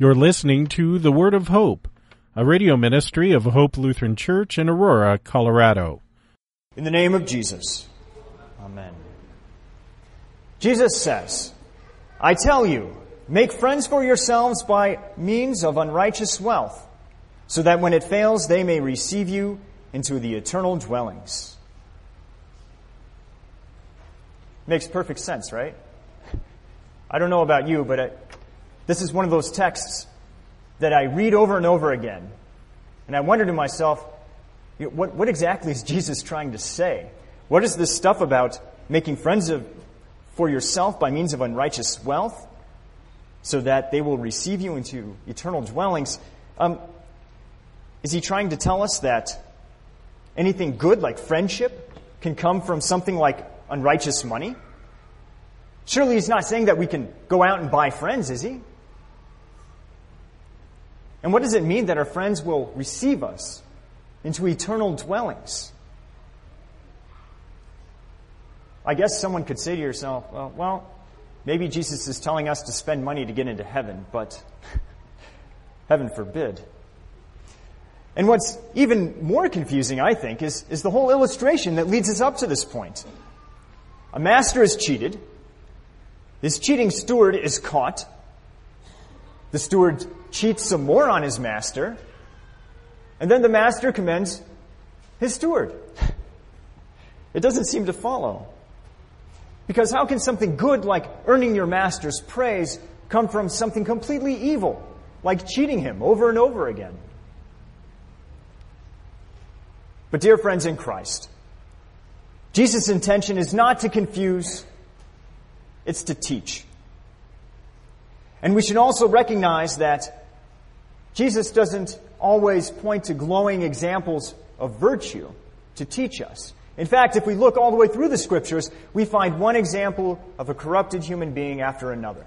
You're listening to The Word of Hope, a radio ministry of Hope Lutheran Church in Aurora, Colorado. In the name of Jesus. Amen. Jesus says, I tell you, make friends for yourselves by means of unrighteous wealth, so that when it fails, they may receive you into the eternal dwellings. Makes perfect sense, right? I don't know about you, but this is one of those texts that I read over and over again. And I wonder to myself, what, what exactly is Jesus trying to say? What is this stuff about making friends of, for yourself by means of unrighteous wealth so that they will receive you into eternal dwellings? Um, is he trying to tell us that anything good like friendship can come from something like unrighteous money? Surely he's not saying that we can go out and buy friends, is he? And what does it mean that our friends will receive us into eternal dwellings? I guess someone could say to yourself, well, well, maybe Jesus is telling us to spend money to get into heaven, but heaven forbid. And what's even more confusing, I think, is, is the whole illustration that leads us up to this point. A master is cheated. This cheating steward is caught. The steward cheats some more on his master, and then the master commends his steward. It doesn't seem to follow. Because how can something good like earning your master's praise come from something completely evil, like cheating him over and over again? But, dear friends in Christ, Jesus' intention is not to confuse, it's to teach. And we should also recognize that Jesus doesn't always point to glowing examples of virtue to teach us. In fact, if we look all the way through the scriptures, we find one example of a corrupted human being after another.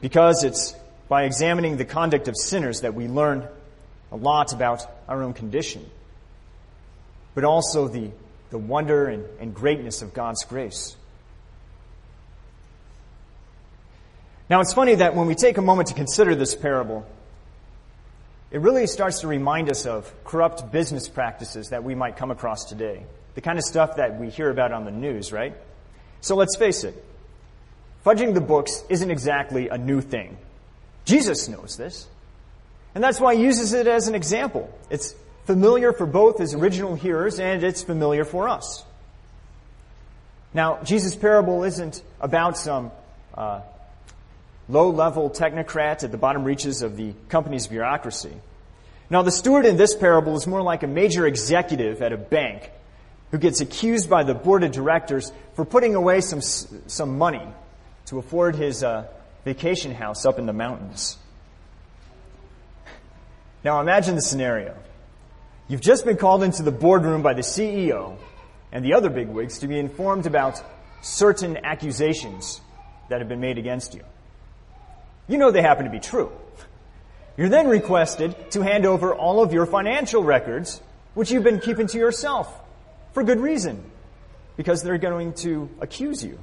Because it's by examining the conduct of sinners that we learn a lot about our own condition, but also the, the wonder and, and greatness of God's grace. Now, it's funny that when we take a moment to consider this parable, it really starts to remind us of corrupt business practices that we might come across today. The kind of stuff that we hear about on the news, right? So let's face it. Fudging the books isn't exactly a new thing. Jesus knows this. And that's why he uses it as an example. It's familiar for both his original hearers and it's familiar for us. Now, Jesus' parable isn't about some uh, low level technocrat at the bottom reaches of the company's bureaucracy. Now, the steward in this parable is more like a major executive at a bank who gets accused by the board of directors for putting away some, some money to afford his uh, vacation house up in the mountains. Now, imagine the scenario. You've just been called into the boardroom by the CEO and the other bigwigs to be informed about certain accusations that have been made against you. You know they happen to be true. You're then requested to hand over all of your financial records, which you've been keeping to yourself for good reason, because they're going to accuse you.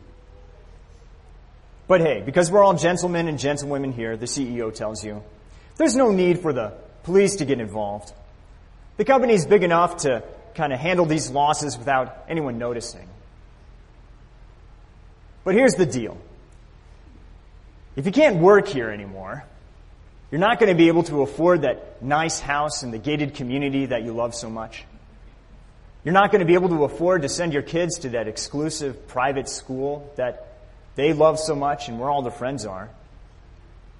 But hey, because we're all gentlemen and gentlewomen here, the CEO tells you, there's no need for the police to get involved. The company's big enough to kind of handle these losses without anyone noticing. But here's the deal. If you can't work here anymore, you're not going to be able to afford that nice house in the gated community that you love so much. You're not going to be able to afford to send your kids to that exclusive private school that they love so much and where all their friends are.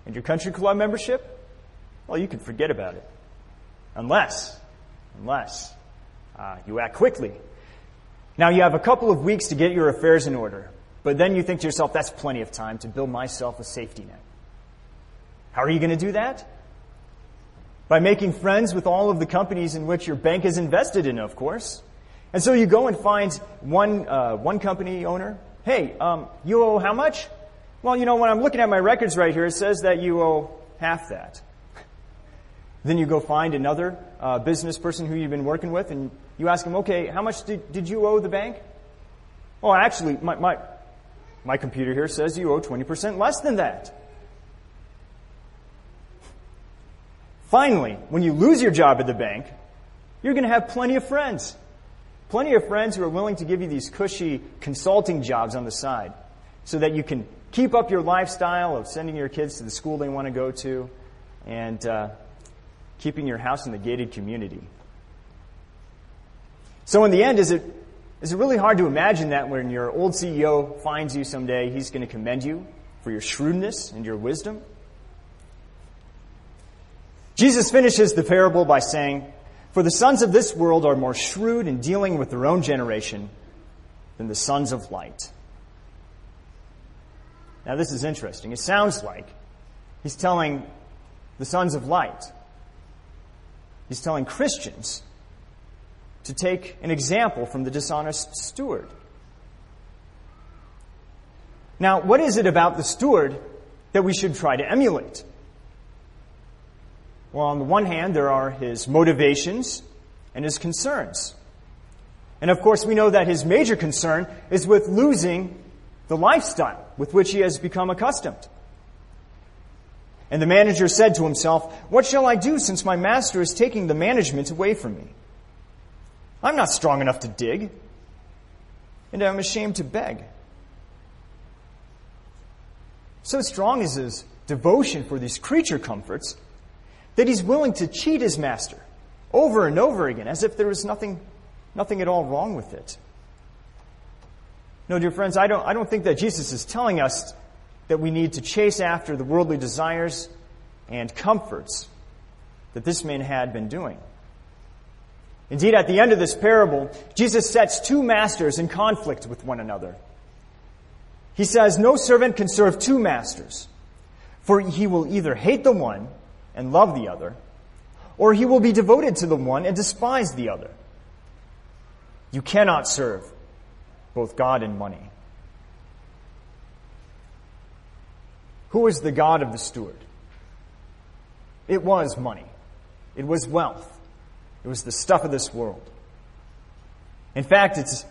And your country club membership? Well, you can forget about it. Unless, unless uh, you act quickly. Now you have a couple of weeks to get your affairs in order. But then you think to yourself, that's plenty of time to build myself a safety net. How are you going to do that? By making friends with all of the companies in which your bank is invested in, of course. And so you go and find one, uh, one company owner. Hey, um, you owe how much? Well, you know, when I'm looking at my records right here, it says that you owe half that. Then you go find another uh, business person who you've been working with, and you ask them, okay, how much did, did you owe the bank? Oh, actually, my, my, my computer here says you owe 20% less than that. Finally, when you lose your job at the bank, you're going to have plenty of friends. Plenty of friends who are willing to give you these cushy consulting jobs on the side so that you can keep up your lifestyle of sending your kids to the school they want to go to and uh, keeping your house in the gated community. So, in the end, is it, is it really hard to imagine that when your old CEO finds you someday, he's going to commend you for your shrewdness and your wisdom? Jesus finishes the parable by saying, For the sons of this world are more shrewd in dealing with their own generation than the sons of light. Now, this is interesting. It sounds like he's telling the sons of light, he's telling Christians to take an example from the dishonest steward. Now, what is it about the steward that we should try to emulate? Well, on the one hand, there are his motivations and his concerns. And of course, we know that his major concern is with losing the lifestyle with which he has become accustomed. And the manager said to himself, What shall I do since my master is taking the management away from me? I'm not strong enough to dig, and I'm ashamed to beg. So strong is his devotion for these creature comforts that he's willing to cheat his master over and over again as if there was nothing, nothing at all wrong with it. No, dear friends, I don't, I don't think that Jesus is telling us that we need to chase after the worldly desires and comforts that this man had been doing. Indeed, at the end of this parable, Jesus sets two masters in conflict with one another. He says, No servant can serve two masters, for he will either hate the one and love the other, or he will be devoted to the one and despise the other. You cannot serve both God and money. Who is the God of the steward? It was money. It was wealth. It was the stuff of this world. In fact, it's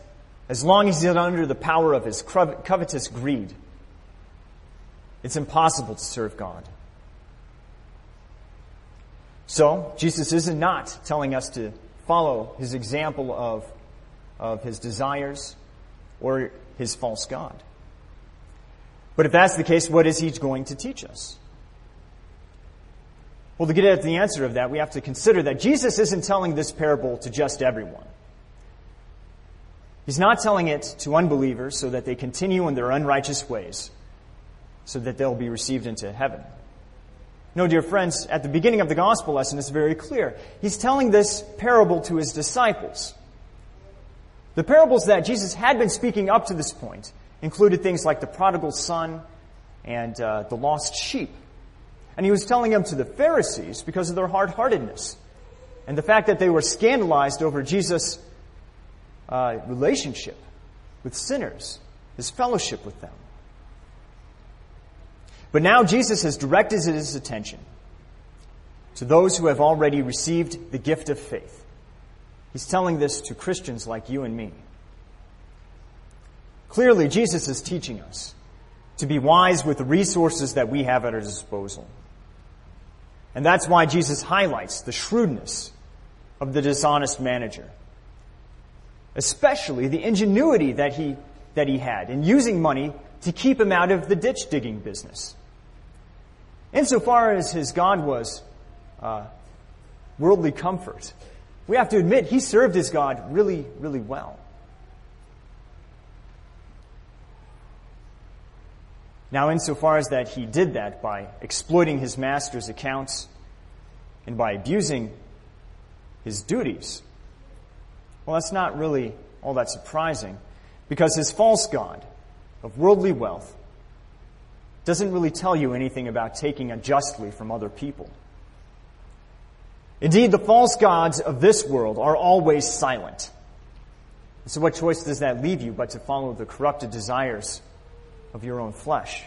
as long as he's under the power of his covetous greed, it's impossible to serve God. So, Jesus is not telling us to follow his example of, of his desires or his false God. But if that's the case, what is he going to teach us? Well, to get at the answer of that, we have to consider that Jesus isn't telling this parable to just everyone. He's not telling it to unbelievers so that they continue in their unrighteous ways, so that they'll be received into heaven. No, dear friends, at the beginning of the gospel lesson, it's very clear. He's telling this parable to his disciples. The parables that Jesus had been speaking up to this point included things like the prodigal son and uh, the lost sheep. And he was telling them to the Pharisees because of their hard heartedness and the fact that they were scandalized over Jesus' uh, relationship with sinners, his fellowship with them. But now Jesus has directed his attention to those who have already received the gift of faith. He's telling this to Christians like you and me. Clearly, Jesus is teaching us to be wise with the resources that we have at our disposal. And that's why Jesus highlights the shrewdness of the dishonest manager, especially the ingenuity that he, that he had in using money to keep him out of the ditch digging business. Insofar as his God was uh, worldly comfort, we have to admit he served his God really, really well. Now, insofar as that he did that by exploiting his master's accounts and by abusing his duties, well, that's not really all that surprising because his false God of worldly wealth doesn't really tell you anything about taking unjustly from other people. Indeed, the false gods of this world are always silent. So, what choice does that leave you but to follow the corrupted desires of your own flesh?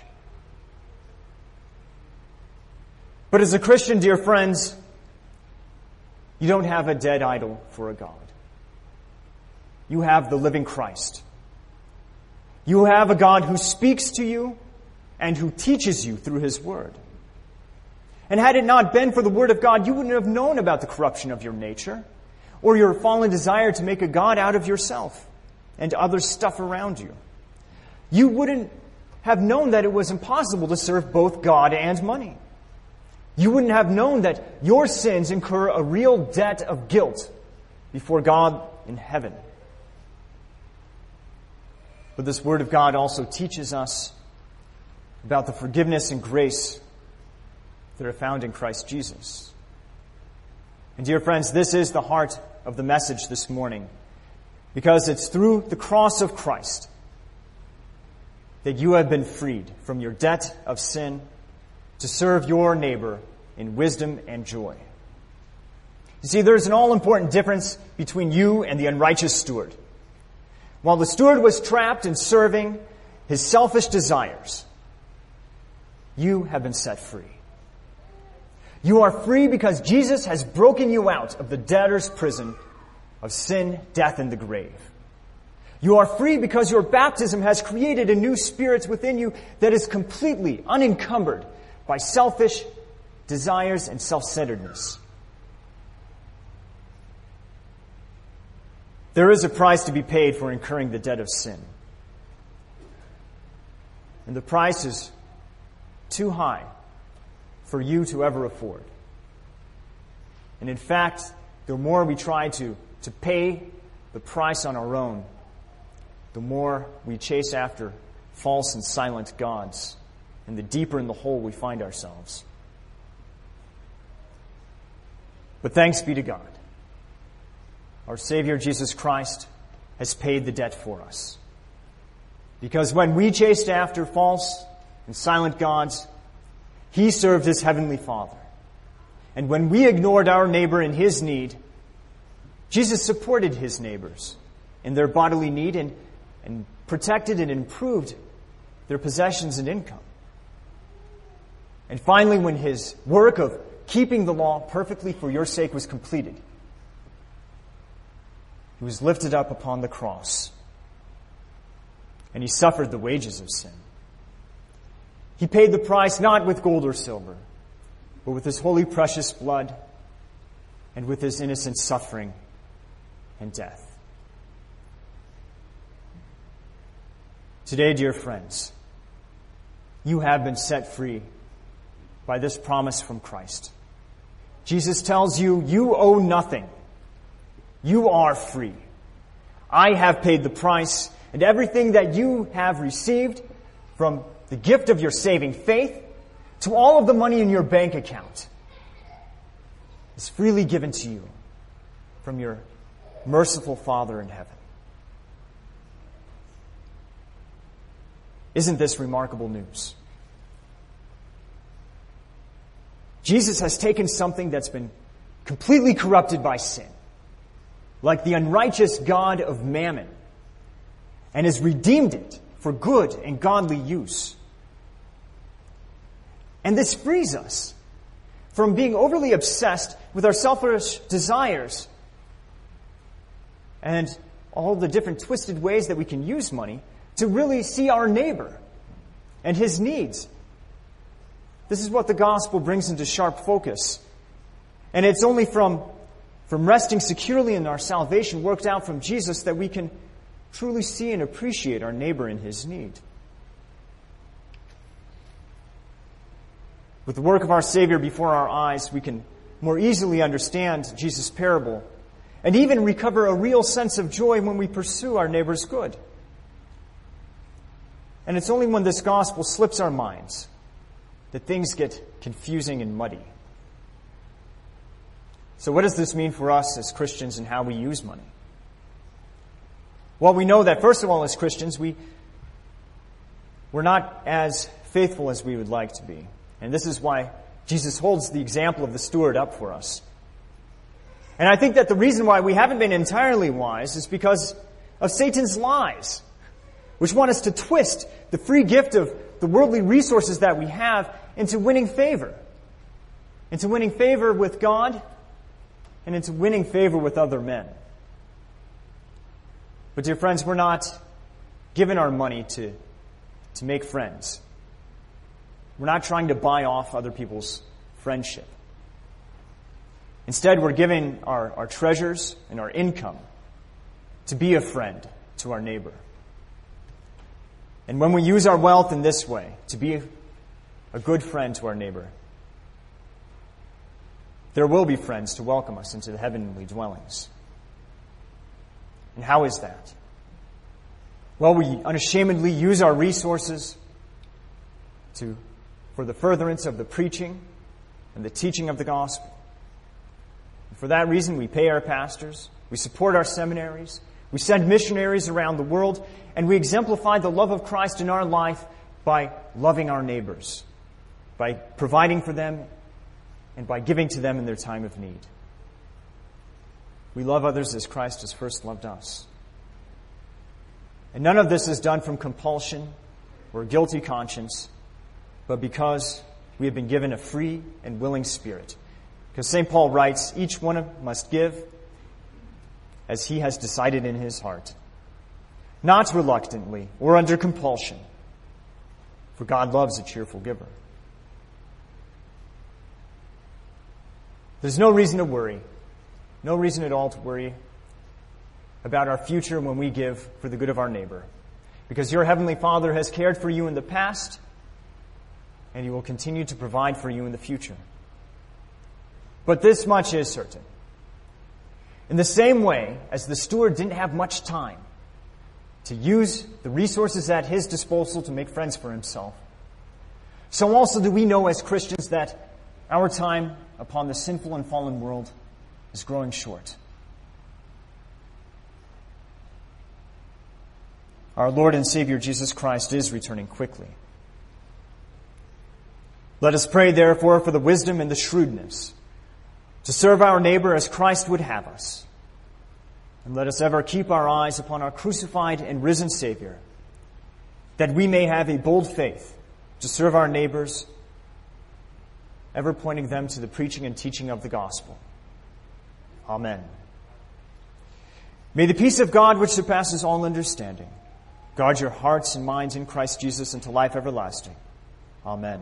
But as a Christian, dear friends, you don't have a dead idol for a God. You have the living Christ. You have a God who speaks to you and who teaches you through his word. And had it not been for the Word of God, you wouldn't have known about the corruption of your nature or your fallen desire to make a God out of yourself and other stuff around you. You wouldn't have known that it was impossible to serve both God and money. You wouldn't have known that your sins incur a real debt of guilt before God in heaven. But this Word of God also teaches us about the forgiveness and grace that are found in Christ Jesus. And dear friends, this is the heart of the message this morning because it's through the cross of Christ that you have been freed from your debt of sin to serve your neighbor in wisdom and joy. You see, there's an all important difference between you and the unrighteous steward. While the steward was trapped in serving his selfish desires, you have been set free. You are free because Jesus has broken you out of the debtor's prison of sin, death, and the grave. You are free because your baptism has created a new spirit within you that is completely unencumbered by selfish desires and self-centeredness. There is a price to be paid for incurring the debt of sin. And the price is too high for you to ever afford. And in fact, the more we try to, to pay the price on our own, the more we chase after false and silent gods, and the deeper in the hole we find ourselves. But thanks be to God. Our Savior Jesus Christ has paid the debt for us. Because when we chased after false and silent gods, He served His Heavenly Father. And when we ignored our neighbor in his need, Jesus supported his neighbors in their bodily need and, and protected and improved their possessions and income. And finally, when his work of keeping the law perfectly for your sake was completed, he was lifted up upon the cross and he suffered the wages of sin. He paid the price not with gold or silver, but with his holy precious blood and with his innocent suffering and death. Today, dear friends, you have been set free by this promise from Christ. Jesus tells you, you owe nothing. You are free. I have paid the price, and everything that you have received from the gift of your saving faith to all of the money in your bank account is freely given to you from your merciful Father in heaven. Isn't this remarkable news? Jesus has taken something that's been completely corrupted by sin, like the unrighteous God of mammon, and has redeemed it for good and godly use. And this frees us from being overly obsessed with our selfish desires and all the different twisted ways that we can use money to really see our neighbor and his needs. This is what the gospel brings into sharp focus. And it's only from, from resting securely in our salvation worked out from Jesus that we can truly see and appreciate our neighbor in his need. With the work of our Savior before our eyes, we can more easily understand Jesus' parable and even recover a real sense of joy when we pursue our neighbor's good. And it's only when this gospel slips our minds that things get confusing and muddy. So, what does this mean for us as Christians and how we use money? Well, we know that, first of all, as Christians, we, we're not as faithful as we would like to be. And this is why Jesus holds the example of the steward up for us. And I think that the reason why we haven't been entirely wise is because of Satan's lies, which want us to twist the free gift of the worldly resources that we have into winning favor. Into winning favor with God and into winning favor with other men. But dear friends, we're not given our money to, to make friends. We're not trying to buy off other people's friendship. Instead, we're giving our, our treasures and our income to be a friend to our neighbor. And when we use our wealth in this way, to be a good friend to our neighbor, there will be friends to welcome us into the heavenly dwellings. And how is that? Well, we unashamedly use our resources to, for the furtherance of the preaching and the teaching of the gospel. And for that reason, we pay our pastors, we support our seminaries, we send missionaries around the world, and we exemplify the love of Christ in our life by loving our neighbors, by providing for them, and by giving to them in their time of need. We love others as Christ has first loved us. And none of this is done from compulsion or guilty conscience, but because we have been given a free and willing spirit. Because St. Paul writes, each one must give as he has decided in his heart, not reluctantly or under compulsion, for God loves a cheerful giver. There's no reason to worry, no reason at all to worry about our future when we give for the good of our neighbor. Because your Heavenly Father has cared for you in the past, and He will continue to provide for you in the future. But this much is certain. In the same way as the steward didn't have much time to use the resources at his disposal to make friends for himself, so also do we know as Christians that our time upon the sinful and fallen world is growing short. Our Lord and Savior Jesus Christ is returning quickly. Let us pray, therefore, for the wisdom and the shrewdness to serve our neighbor as Christ would have us. And let us ever keep our eyes upon our crucified and risen Savior, that we may have a bold faith to serve our neighbors, ever pointing them to the preaching and teaching of the gospel. Amen. May the peace of God, which surpasses all understanding, Guard your hearts and minds in Christ Jesus unto life everlasting. Amen.